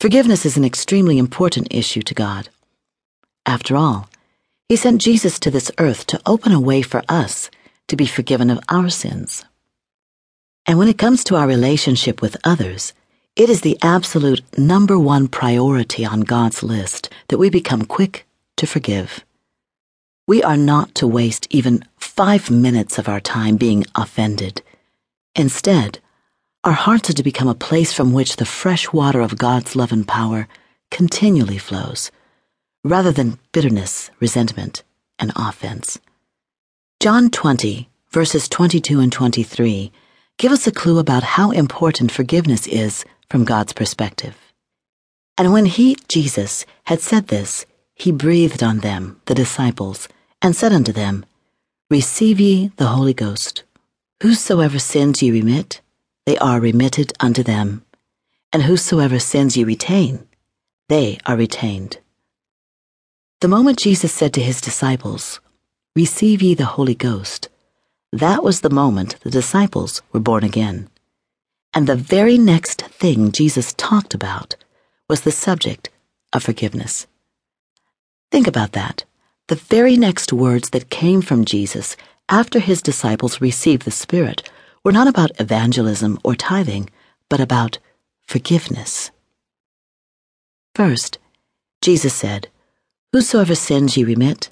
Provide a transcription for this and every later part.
Forgiveness is an extremely important issue to God. After all, He sent Jesus to this earth to open a way for us to be forgiven of our sins. And when it comes to our relationship with others, it is the absolute number one priority on God's list that we become quick to forgive. We are not to waste even five minutes of our time being offended. Instead, our hearts are to become a place from which the fresh water of God's love and power continually flows, rather than bitterness, resentment, and offense. John 20, verses 22 and 23, give us a clue about how important forgiveness is from God's perspective. And when he, Jesus, had said this, he breathed on them, the disciples, and said unto them, Receive ye the Holy Ghost. Whosoever sins ye remit, they are remitted unto them. And whosoever sins ye retain, they are retained. The moment Jesus said to his disciples, Receive ye the Holy Ghost, that was the moment the disciples were born again. And the very next thing Jesus talked about was the subject of forgiveness. Think about that. The very next words that came from Jesus after his disciples received the Spirit were not about evangelism or tithing, but about forgiveness. First, Jesus said, Whosoever sins ye remit,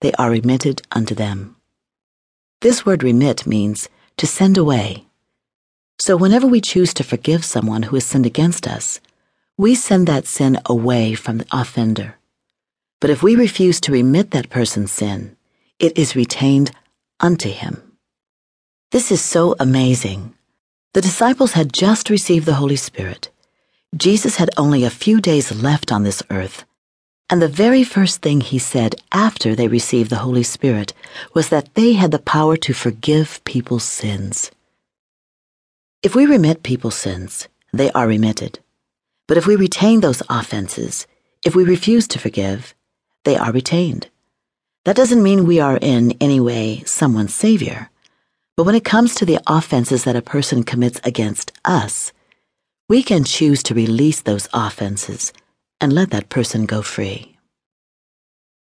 they are remitted unto them. This word remit means to send away. So whenever we choose to forgive someone who has sinned against us, we send that sin away from the offender. But if we refuse to remit that person's sin, it is retained unto him. This is so amazing. The disciples had just received the Holy Spirit. Jesus had only a few days left on this earth. And the very first thing he said after they received the Holy Spirit was that they had the power to forgive people's sins. If we remit people's sins, they are remitted. But if we retain those offenses, if we refuse to forgive, they are retained. That doesn't mean we are in any way someone's savior. But when it comes to the offenses that a person commits against us, we can choose to release those offenses and let that person go free.